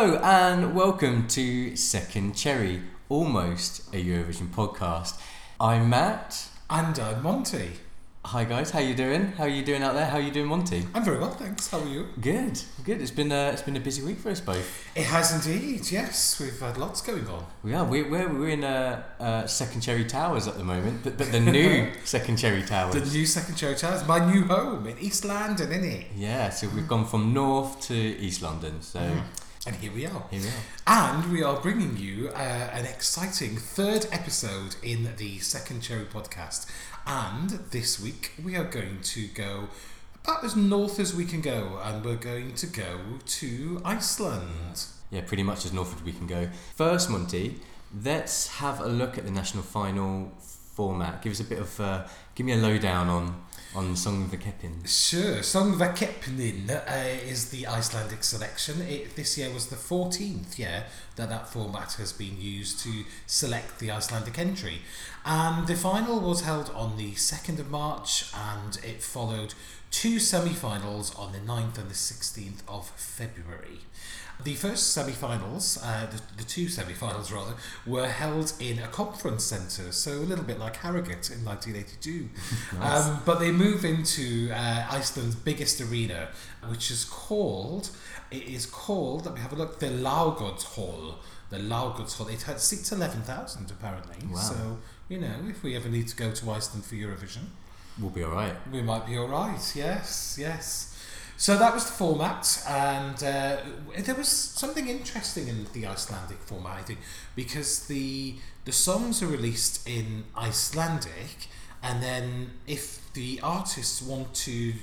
Hello and welcome to Second Cherry, almost a Eurovision podcast. I'm Matt. And I'm Monty. Hi guys, how are you doing? How are you doing out there? How are you doing, Monty? I'm very well, thanks. How are you? Good, good. It's been a, it's been a busy week for us both. It has indeed, yes. We've had lots going on. We are. We're, we're, we're in uh, uh, Second Cherry Towers at the moment, but, but the new Second Cherry Towers. The new Second Cherry Towers, my new home in East London, isn't it? Yeah, so we've gone from North to East London. So And here we are. here we are. And we are bringing you uh, an exciting third episode in the Second Cherry podcast. And this week we are going to go about as north as we can go, and we're going to go to Iceland. Yeah, pretty much as north as we can go. First, Monty, let's have a look at the national final format. Give us a bit of, uh, give me a lowdown on on Songvakeppnin. Sure, Songvakeppnin uh, is the Icelandic selection. It, this year was the 14th year that that format has been used to select the Icelandic entry. And the final was held on the 2nd of March and it followed two semi finals on the 9th and the 16th of February. The first semi finals, uh, the, the two semi finals rather, were held in a conference centre, so a little bit like Harrogate in 1982. um, but they move into uh, Iceland's biggest arena, which is called, it is called, let me have a look, the Laugardalshöll. The Laugardalshöll. It had seats 11,000 apparently. Wow. So, you know, if we ever need to go to Iceland for Eurovision, We'll be all right. we might be all right. Yes, yes. So that was the format, and uh, there was something interesting in the Icelandic format, I think, because the the songs are released in Icelandic, and then if the artists want to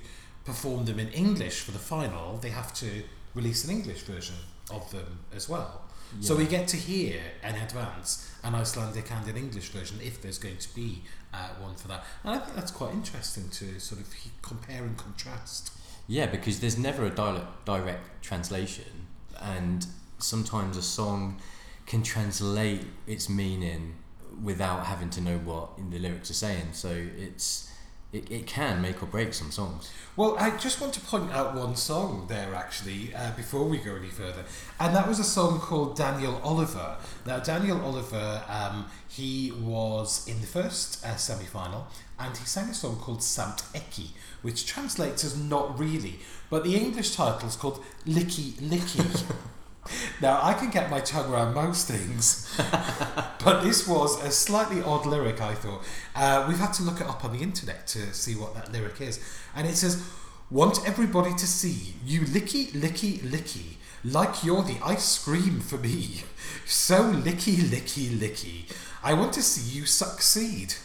perform them in English for the final, they have to release an English version of them as well. So we get to hear in advance an Icelandic and an English version if there's going to be uh, one for that. And I think that's quite interesting to sort of compare and contrast. Yeah, because there's never a direct, direct translation, and sometimes a song can translate its meaning without having to know what the lyrics are saying. So it's it, it can make or break some songs. Well, I just want to point out one song there actually uh, before we go any further, and that was a song called Daniel Oliver. Now, Daniel Oliver, um, he was in the first uh, semi final and he sang a song called Samt Ekki, which translates as not really, but the English title is called Licky Licky. Now, I can get my tongue around most things, but this was a slightly odd lyric, I thought. Uh, we've had to look it up on the internet to see what that lyric is. And it says, Want everybody to see you licky, licky, licky, like you're the ice cream for me. So licky, licky, licky. I want to see you succeed.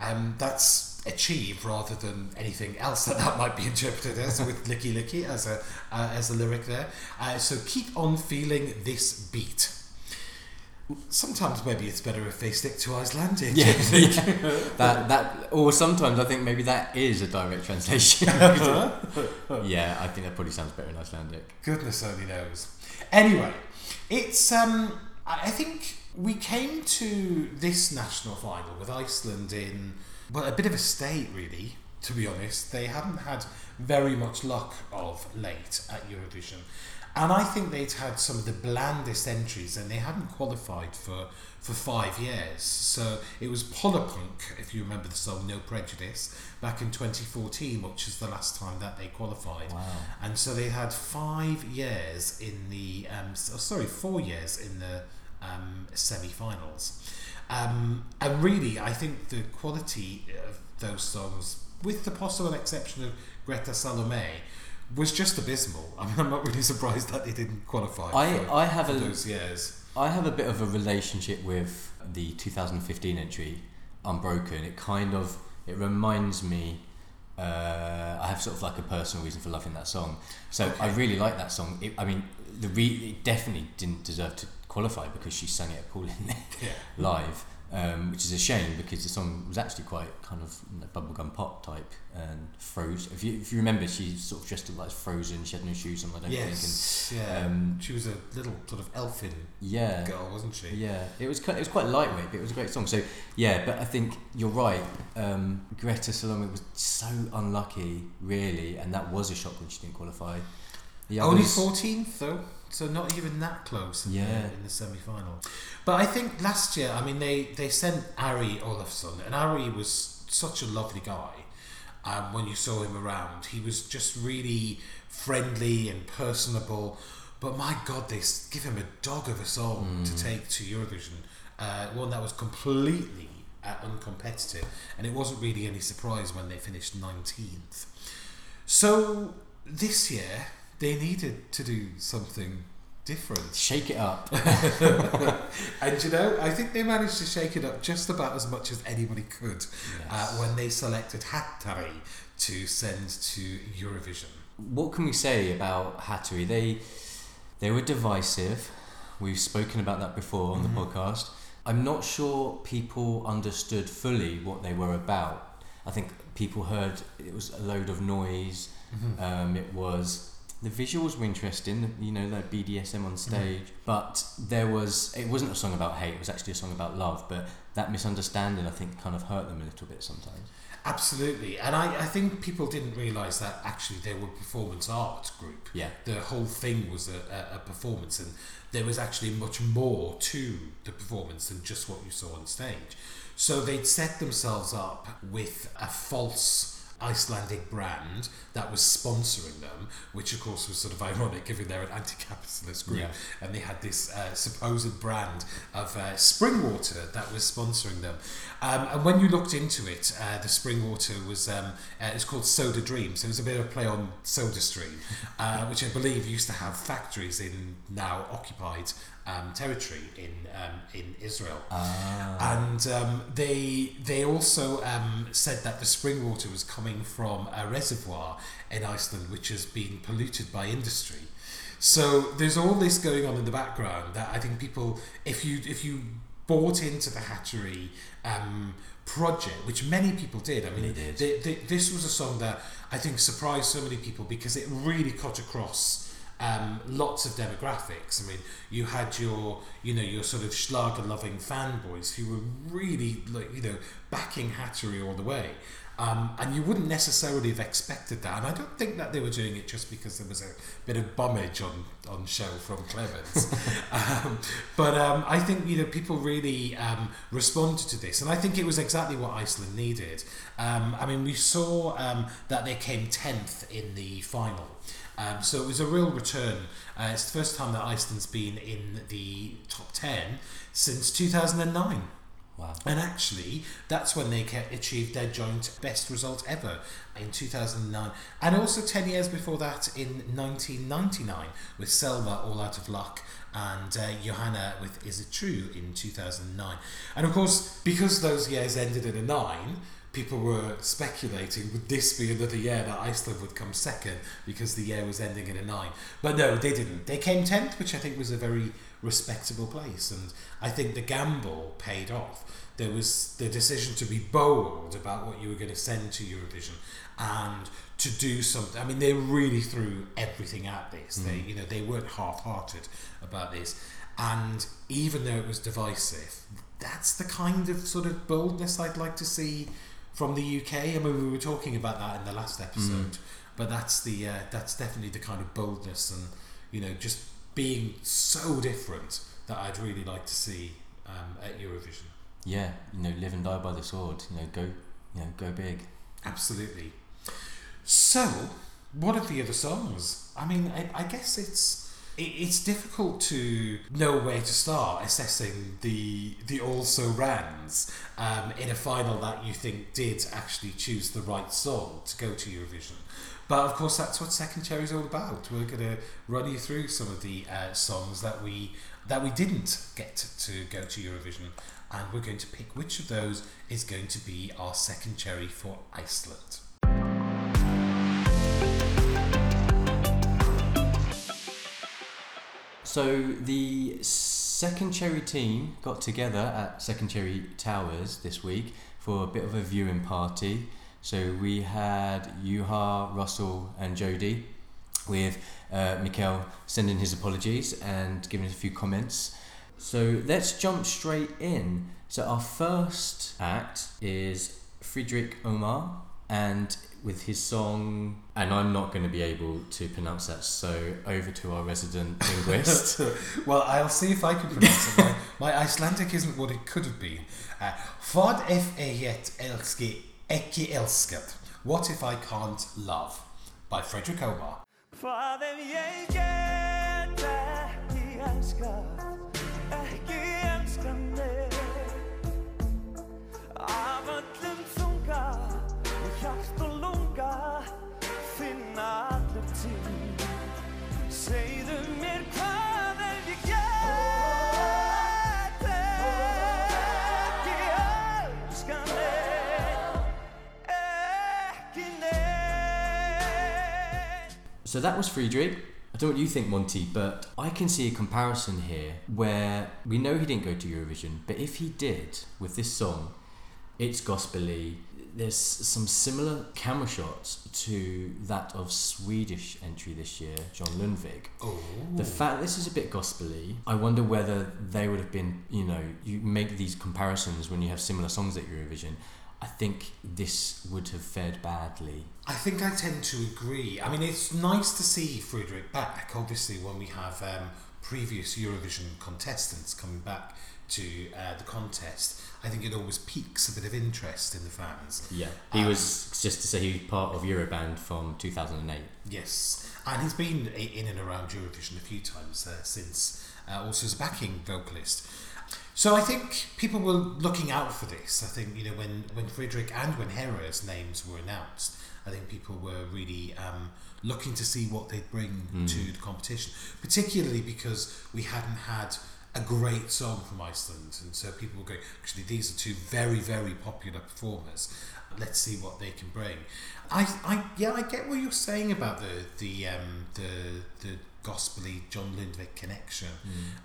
Um, that's achieve rather than anything else that that might be interpreted as with licky licky as a uh, as a lyric there. Uh, so keep on feeling this beat. Sometimes maybe it's better if they stick to Icelandic. Yeah, that that or sometimes I think maybe that is a direct translation. yeah, I think that probably sounds better in Icelandic. Goodness only knows. Anyway, it's um I think we came to this national final with Iceland in well a bit of a state really, to be honest. They hadn't had very much luck of late at Eurovision. And I think they'd had some of the blandest entries and they hadn't qualified for for five years. So it was Pollapönk, if you remember the song No Prejudice, back in 2014, which is the last time that they qualified. Wow. And so they had five years in the, um, oh, sorry, four years in the um, semi-finals. Um, and really, I think the quality of those songs, with the possible exception of Greta Salome, was just abysmal. I mean, I'm not really surprised that they didn't qualify I, for, I have a those years. I have a bit of a relationship with the 2015 entry, Unbroken. It kind of it reminds me. Uh, I have sort of like a personal reason for loving that song. So I really like that song. It, I mean, the re- it definitely didn't deserve to qualify because she sang it appallingly Yeah. live, um, which is a shame because the song was actually quite kind of you know, bubblegum pop type and froze. If you if you remember, she sort of dressed up like Frozen. She had no shoes on. I don't Yes, think. yeah. And, um, she was a little sort of elfin yeah, girl, wasn't she? yeah, it was quite, it was quite lightweight, but it was a great song. So yeah, but I think you're right. Um, Greta Salome was so unlucky, really, and that was a shock when she didn't qualify. The Only 14th, though, so not even that close in, Yeah. the, in the semi-final. But I think last year, I mean, they they sent Ari Olafsson, and Ari was such a lovely guy. Um, when you saw him around, he was just really friendly and personable. But my God, they give him a dog of a song to take to Eurovision, uh, one that was completely uh, uncompetitive, and it wasn't really any surprise when they finished nineteenth. So this year they needed to do something different. Shake it up. And you know, I think they managed to shake it up just about as much as anybody could uh, when they selected Hatari to send to Eurovision. what can we say about Hatari? They they were divisive. We've spoken about that before on Mhm. the podcast. I'm not sure people understood fully what they were about. I think people heard it was a load of noise. Um, it was the visuals were interesting, you know, like BDSM on mm-hmm. stage, but there was it wasn't a song about hate. It was actually a song about love. But that misunderstanding, I think, kind of hurt them a little bit sometimes. Absolutely, and I, I think people didn't realise that actually they were a performance art group. Yeah, The whole thing was a, a, a performance, and there was actually much more to the performance than just what you saw on stage. So they'd set themselves up with a false Icelandic brand that was sponsoring them, which of course was sort of ironic given they're an anti-capitalist group, Yeah. and they had this uh, supposed brand of uh, spring water that was sponsoring them. Um, and when you looked into it, uh, the spring water was um, uh, it's called Soda Dream, so it was a bit of a play on Soda Stream, uh, which I believe used to have factories in now occupied um, territory in um, in Israel. ah, And um, they they also um, said that the spring water was coming from a reservoir in Iceland, which has been polluted by industry. So there's all this going on in the background that I think people, if you if you bought into the Hatari um, project, which many people did, I mean, did. they- they- this was a song that I think surprised so many people because it really cut across um, lots of demographics. I mean, you had your, you know, your sort of Schlager-loving fanboys who were really, like, you know, backing Hatari all the way. Um, and you wouldn't necessarily have expected that. And I don't think that they were doing it just because there was a bit of bummage on, on show from Klemens. um, but um, I think, you know, people really um, responded to this. And I think it was exactly what Iceland needed. Um, I mean, we saw um, that they came 10th in the final. Um, so it was a real return. Uh, it's the first time that Iceland's been in the top 10 since 2009. Wow. And actually, that's when they achieved their joint best result ever in 2009. And also 10 years before that in 1999 with Selma All Out of Luck and uh, Johanna with Is It True in 2009. And of course, because those years ended in a 9, people were speculating would this be another year that Iceland would come second because the year was ending in a 9. But no, they didn't. They came 10th, which I think was a very respectable place. And I think the gamble paid off. There was the decision to be bold about what you were going to send to Eurovision and to do something. I mean, they really threw everything at this. They, mm. you know, they weren't half-hearted about this. And even though it was divisive, that's the kind of sort of boldness I'd like to see from the UK. I mean, we were talking about that in the last episode, but that's the uh, that's definitely the kind of boldness and you know just being so different that I'd really like to see um, at Eurovision. Yeah, you know, live and die by the sword. You know, go, you know, go big. Absolutely. So, what are the other songs? I mean, I, I guess it's it, it's difficult to know where to start assessing the the also rans um, in a final that you think did actually choose the right song to go to Eurovision. But of course, that's what Second Cherry is all about. We're going to run you through some of the uh, songs that we that we didn't get to go to Eurovision, and we're going to pick which of those is going to be our second cherry for Iceland. So the Second Cherry team got together at Second Cherry Towers this week for a bit of a viewing party. So we had Yuha, Russell, and Jody, with uh, Mikkel sending his apologies and giving us a few comments. So let's jump straight in. So our first act is Fridrik Omar, and with his song, and I'm not going to be able to pronounce that, so over to our resident linguist. well, I'll see if I can pronounce it. My, my Icelandic isn't what it could have been. Uh, Vad if ég elski ekki elskad? What if I can't love? By Fridrik Omar. Hvað ef ég get ekki elskað, ekki elskað mig Af öllum þunga og hjart So that was Fridrik. I don't know what you think, Monty, but I can see a comparison here where we know he didn't go to Eurovision, but if he did with this song, it's gospely. There's some similar camera shots to that of Swedish entry this year, John Lundvik. Oh. The fact this is a bit gospely, I wonder whether they would have been, you know, you make these comparisons when you have similar songs at Eurovision. I think this would have fared badly. I think I tend to agree. I mean, it's nice to see Fridrik back, obviously, when we have um, previous Eurovision contestants coming back to uh, the contest. I think it always piques a bit of interest in the fans. Yeah, he Um, was just to say he was part of Euroband from 2008. Yes, and he's been in and around Eurovision a few times uh, since, uh, also as a backing vocalist. So I think people were looking out for this. I think you know when when Fridrik and when Hera's names were announced, I think people were really um, looking to see what they'd bring to the competition, particularly because we hadn't had a great song from Iceland, and so people were going. Actually, these are two very very popular performers. Let's see what they can bring. I, I yeah, I get what you're saying about the the um, the the gospely John Lundvik connection.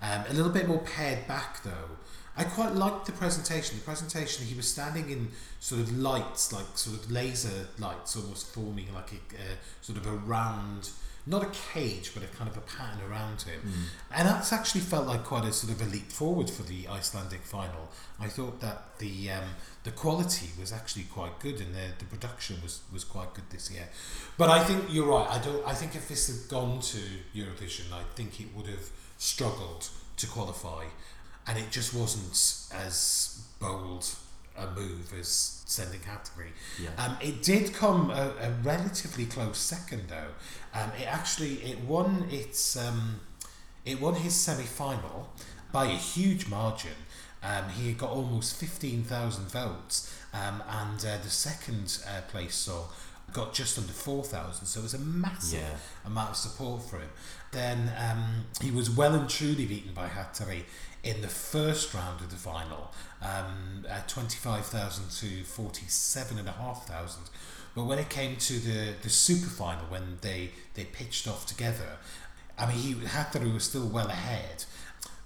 Um, a little bit more pared back though. I quite liked the presentation. The presentation, he was standing in sort of lights, like sort of laser lights, almost forming like a uh, sort of a round, not a cage, but a kind of a pattern around him. And that's actually felt like quite a sort of a leap forward for the Icelandic final. I thought that the um, the quality was actually quite good, and the, the production was, was quite good this year. But I think you're right. I don't. I think if this had gone to Eurovision, I think it would have struggled to qualify, and it just wasn't as bold a move as sending Hatari. Yeah. Um, it did come a, a relatively close second though. Um, it actually it won its um, it won his semi final by a huge margin. Um, he got almost fifteen thousand votes, um, and uh, the second uh, place song got just under four thousand. So it was a massive Yeah. amount of support for him. Then um, he was well and truly beaten by Hatari in the first round of the final, um, at 25,000 to 47,500. But when it came to the, the super final, when they, they pitched off together, I mean, he, Hatari was still well ahead.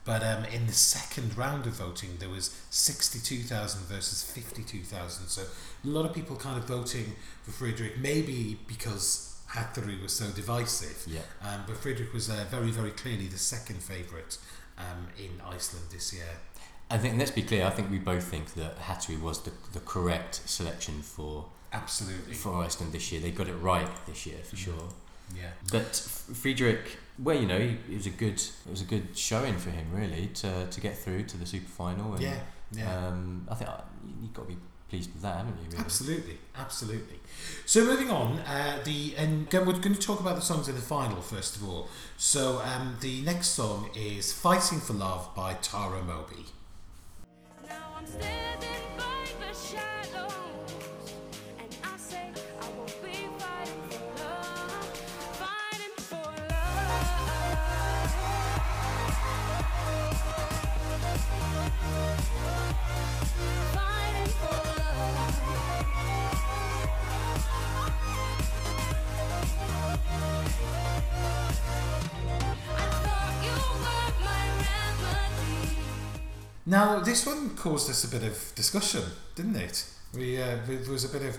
But um, in the second round of voting, there was 62,000 versus 52,000. So a lot of people kind of voting for Fridrik, maybe because Hatari was so divisive. Yeah. Um, but Fridrik was uh, very, very clearly the second favourite um, in Iceland this year. I think let's be clear. I think we both think that Hatari was the, the correct selection for Absolutely. for Iceland this year. They got it right this year for sure. Yeah. But Fridrik, well, you know, he, it was a good it was a good showing for him really to, to get through to the super final. And, Yeah. Yeah. Um, I think you've got to be pleased with that, haven't you? Really? Absolutely, absolutely. So moving on, uh, the and again, we're going to talk about the songs in the final first of all. So um, the next song is "Fighting for Love" by Tara Mobee. Now this one caused us a bit of discussion, didn't it? We uh, there was a bit of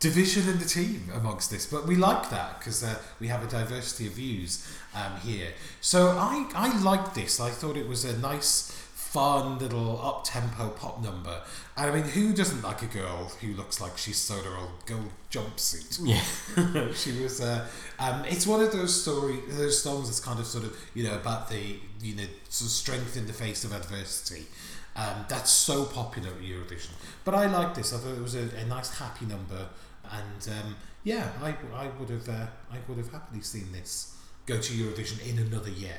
division in the team amongst this, but we like that because uh, we have a diversity of views um, here. So I I liked this. I thought it was a nice, fun little up tempo pop number. And I mean, who doesn't like a girl who looks like she's sewed her old gold jumpsuit? Yeah. she was. Uh, um, it's one of those story, those songs that's kind of sort of you know about the you know strength in the face of adversity. Um, that's so popular at Eurovision. But I like this. I thought it was a, a nice, happy number, and um, yeah, I, I would have uh, I would have happily seen this go to Eurovision in another year.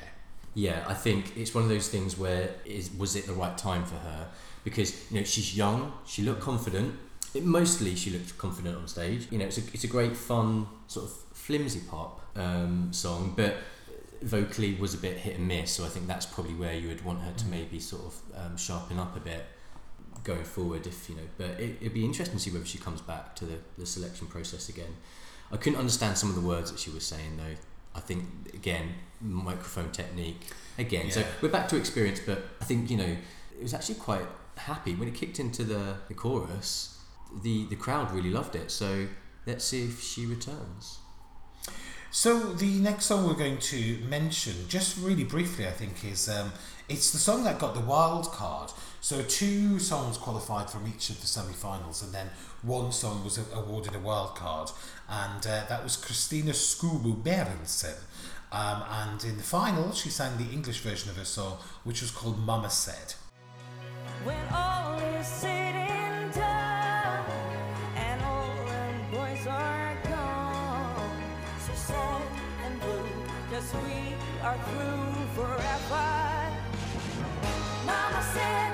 Yeah, I think it's one of those things where is was it the right time for her? Because you know she's young, she looked confident. It, mostly she looked confident on stage. You know, it's a it's a great fun sort of flimsy pop um, song, but vocally was a bit hit and miss. So I think that's probably where you would want her to maybe sort of um, sharpen up a bit going forward. If you know, but it, it'd be interesting to see whether she comes back to the, the selection process again. I couldn't understand some of the words that she was saying though. I think again microphone technique again. So we're back to experience, but I think you know it was actually quite happy when it kicked into the, the chorus. The the crowd really loved it. So let's see if she returns. So the next song we're going to mention, just really briefly, I think, is um, it's the song that got the wild card. So two songs qualified from each of the semi-finals, and then one song was awarded a wild card, and uh, that was Kristina Skoubo Bærendsen. Um, and in the final, she sang the English version of her song, which was called Mama Said. Are through forever. Mama said,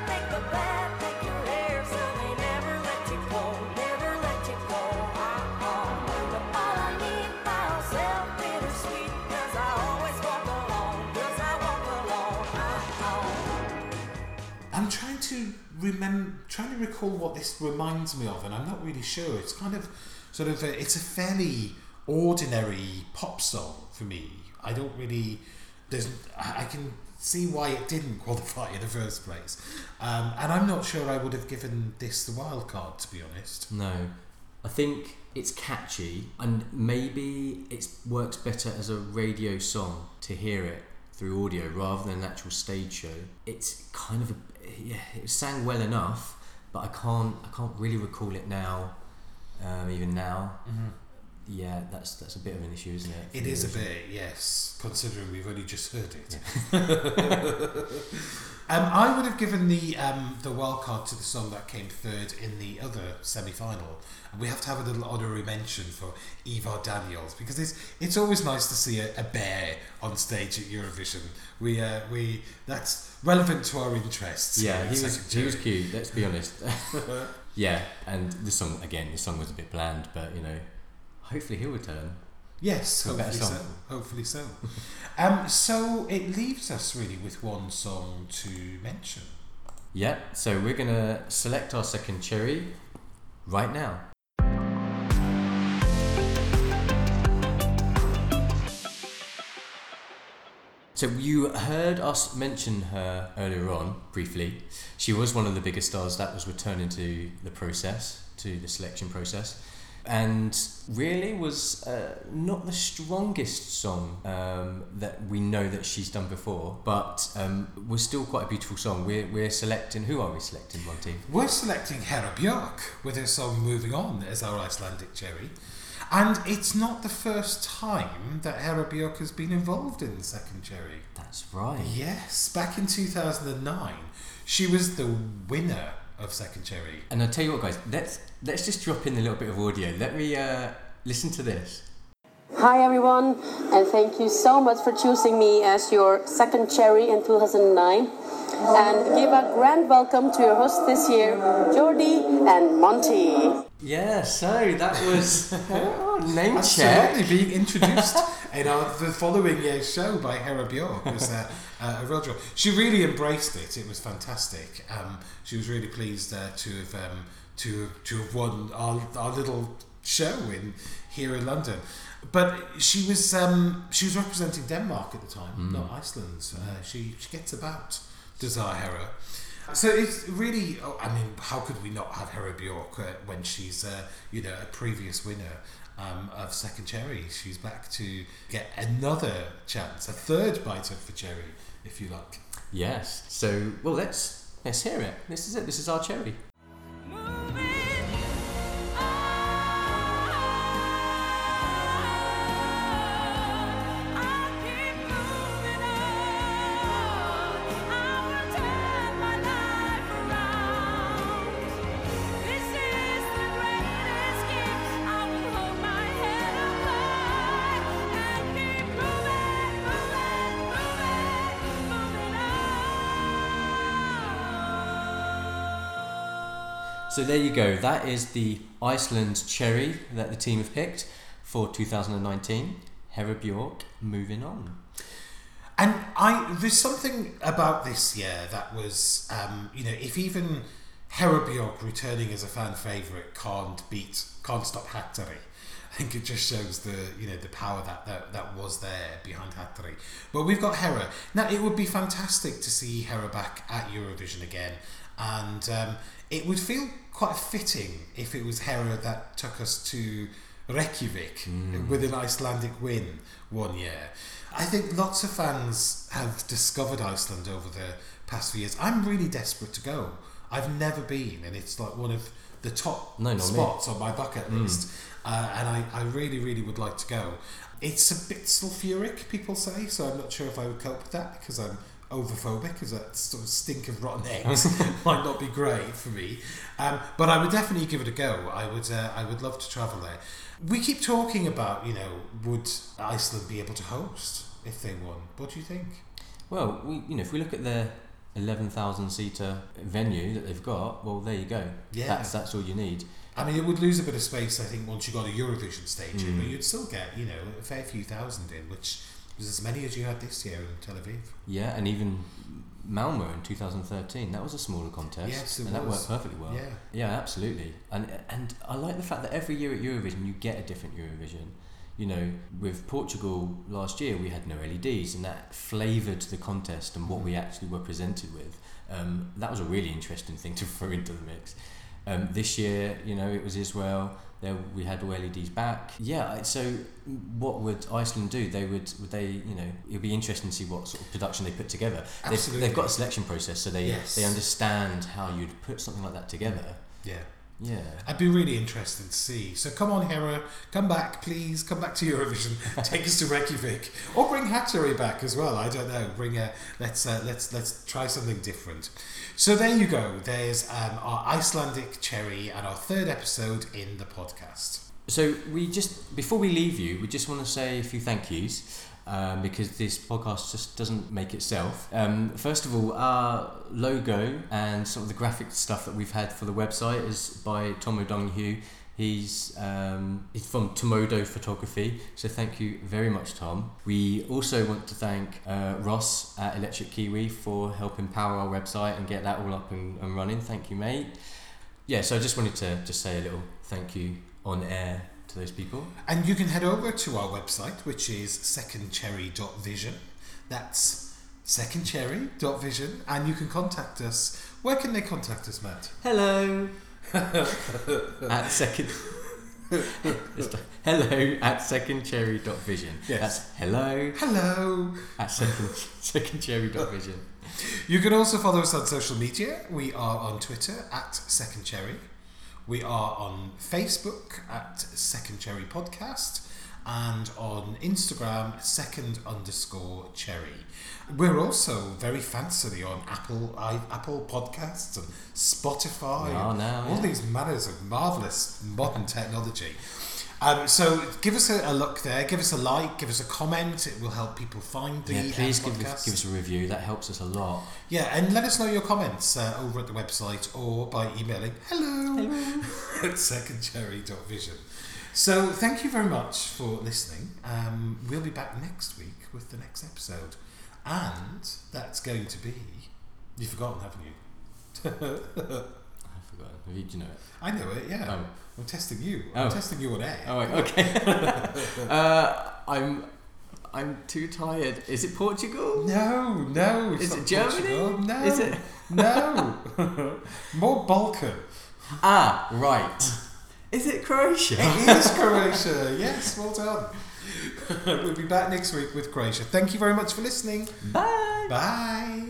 bad, make your hair, so they never let you go, never let you go. Uh-uh. All I need myself, bittersweet, cause I always walk alone, cause I walk alone. I'm trying to remember, trying to recall what this reminds me of, and I'm not really sure. It's kind of sort of a, it's a fairly ordinary pop song for me. I don't really there's I can see why it didn't qualify in the first place, um, and I'm not sure I would have given this the wild card to be honest. No, I think it's catchy and maybe it works better as a radio song to hear it through audio rather than an actual stage show. It's kind of a yeah, it sang well enough, but I can't I can't really recall it now. Um, even now, yeah, that's that's a bit of an issue, isn't it? It is a bit, yes, considering we've only just heard it. um, I would have given the um, the wild card to the song that came third in the other semi final. And we have to have a little honorary mention for Ivar Daniels because it's it's always nice to see a, a bear on stage at Eurovision. We uh, we that's relevant to our interests. Yeah, he was he was cute. Let's be honest. yeah, and the song again. The song was a bit bland, but you know, hopefully he'll return. Yes, A better hopefully so. song. Hopefully so. um, so it leaves us really with one song to mention. Yeah, so we're gonna select our second cherry right now. So you heard us mention her earlier on briefly. She was one of the biggest stars that was returning to the process, to the selection process, and really was uh, not the strongest song um, that we know that she's done before, but um, was still quite a beautiful song. We're, we're selecting. Who are we selecting, Monty? We're selecting Hera Björk with her song Moving On as our Icelandic cherry. And it's not the first time that Hera Björk has been involved in the second cherry. That's right. Yes, back in 2009, she was the winner of second cherry. And I'll tell you what, guys. Let's let's just drop in a little bit of audio. Let me uh, listen to this. Hi everyone, and thank you so much for choosing me as your second cherry in 2009. And give a grand welcome to your hosts this year, Jordi and Monty. Yeah. So that was oh, name check. Absolutely being introduced in our, the following year's show by Hera Björk was uh, uh, a real joy. She really embraced it. It was fantastic. Um, she was really pleased uh, to have um, to to have won our, our little show in here in London. But she was um, she was representing Denmark at the time, not Iceland. Uh, she she gets about. Our Hera. So it's really, oh, I mean, how could we not have Hera Bjork uh, when she's, uh, you know, a previous winner um, of Second Cherry? She's back to get another chance, a third bite of the cherry, if you like. Yes. So, well, let's let's hear it. This is it. This is our cherry. So there you go. That is the Iceland cherry that the team have picked for 2019. Hera Bjork. Moving on. And I there's something about this year that was, um, you know, if even Hera Bjork returning as a fan favourite can't beat, can't stop Hatari. I think it just shows the you know the power that, that that was there behind Hatari. But we've got Hera now. It would be fantastic to see Hera back at Eurovision again, and um, it would feel quite fitting if it was Hera that took us to Reykjavik with an Icelandic win one year. I think lots of fans have discovered Iceland over the past few years. I'm really desperate to go. I've never been, and it's like one of the top No, not me. spots on my bucket list. Uh, and I, I really, really would like to go. It's a bit sulfuric, people say, so I'm not sure if I would cope with that because I'm overphobic, because that sort of stink of rotten eggs might not be great for me. Um, but I would definitely give it a go. I would, uh, I would love to travel there. We keep talking about, you know, would Iceland be able to host if they won? What do you think? Well, we, you know, if we look at their 11,000 seater venue that they've got, well, there you go. Yeah. That's that's all you need. I mean, it would lose a bit of space, I think, once you got a Eurovision stage in, Mm. but you'd still get, you know, a fair few thousand in, which was as many as you had this year in Tel Aviv. Yeah, and even Malmo in 2013, that was a smaller contest. Yes, it and that worked perfectly well. Yeah. Yeah, absolutely. And and I like the fact that every year at Eurovision you get a different Eurovision. You know, with Portugal last year we had no LEDs, and that flavoured the contest and what we actually were presented with. Um, that was a really interesting thing to throw into the mix. Um, this year, you know, it was Israel. There we had all LEDs back. Yeah. So, what would Iceland do? They would, would they, you know, it'd be interesting to see what sort of production they put together. They've, Absolutely. they've got a selection process, so they Yes. they understand how you'd put something like that together. Yeah. Yeah. I'd be really interested to see. So come on, Hera, come back, please. Come back to Eurovision. Take us to Reykjavik, or bring Hatari back as well. I don't know. Bring a let's uh, let's let's try something different. So there you go. There's um, our Icelandic cherry and our third episode in the podcast. So we just before we leave you, we just want to say a few thank yous. Um, because this podcast just doesn't make itself. Um, first of all, our logo and some of the graphic stuff that we've had for the website is by Tom O'Donoghue. He's um, he's from Tomodo Photography, so thank you very much, Tom. We also want to thank uh, Ross at Electric Kiwi for helping power our website and get that all up and, and running. Thank you, mate. Yeah, so I just wanted to just say a little thank you on air to those people. And you can head over to our website, which is secondcherry.vision. That's secondcherry.vision, and you can contact us. Where can they contact us, Matt? Hello. at second. Hello at secondcherry.vision. Yes. That's hello Hello. at second secondcherry.vision. You can also follow us on social media. We are on Twitter at Second Cherry. We are on Facebook at Second Cherry Podcast and on Instagram second underscore cherry. We're also very fancily on Apple i Apple Podcasts and Spotify. We are now, All yeah. these manners of marvelous modern technology. Um, so give us a, a look there. Give us a like. Give us a comment. It will help people find the Yeah, please give, give us a review. That helps us a lot. Yeah, and let us know your comments uh, over at the website or by emailing hello, at secondcherry.vision. So thank you very much for listening. Um, we'll be back next week with the next episode. And that's going to be. You've forgotten, haven't you? Forgot. Do you know it? I know it, yeah. Oh. I'm testing you. I'm Oh. testing you on air. Oh, wait, okay. uh, I'm I'm too tired. Is it Portugal? No, no. Is it Germany? Portugal. No. Is it? No. More Balkan. Ah, right. Is it Croatia? It is Croatia. Yes, well done. we'll be back next week with Croatia. Thank you very much for listening. Bye. Bye.